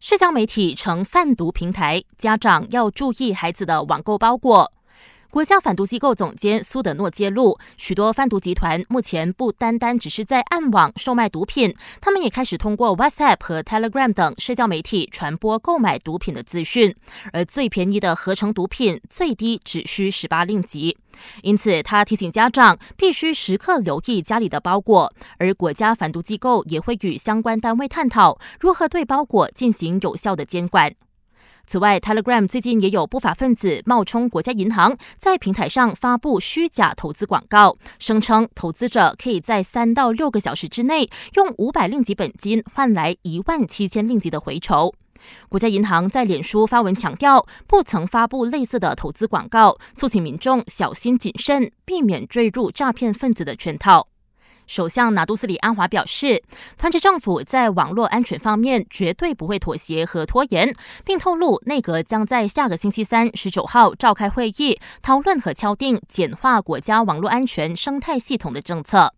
社交媒体成贩毒平台，家长要注意孩子的网购包裹。国家反毒机构总监苏德诺揭露，许多贩毒集团目前不单单只是在暗网售卖毒品，他们也开始通过 WhatsApp 和 Telegram 等社交媒体传播购买毒品的资讯。而最便宜的合成毒品，最低只需十八令吉。因此，他提醒家长必须时刻留意家里的包裹，而国家反毒机构也会与相关单位探讨如何对包裹进行有效的监管。此外，Telegram 最近也有不法分子冒充国家银行，在平台上发布虚假投资广告，声称投资者可以在三到六个小时之内用五百令吉本金换来一万七千令吉的回酬。国家银行在脸书发文强调，不曾发布类似的投资广告，促请民众小心谨慎，避免坠入诈骗分子的圈套。首相拿督斯里安华表示，团结政府在网络安全方面绝对不会妥协和拖延，并透露内阁将在下个星期三十九号召开会议，讨论和敲定简化国家网络安全生态系统的政策。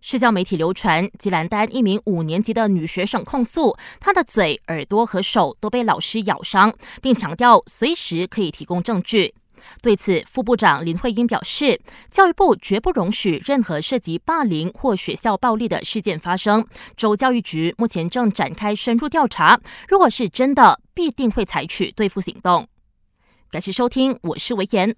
社交媒体流传吉兰丹一名五年级的女学生控诉，她的嘴、耳朵和手都被老师咬伤，并强调随时可以提供证据。对此，副部长林慧英表示，教育部绝不容许任何涉及霸凌或学校暴力的事件发生。州教育局目前正展开深入调查，如果是真的，必定会采取对付行动。感谢收听，我是维言。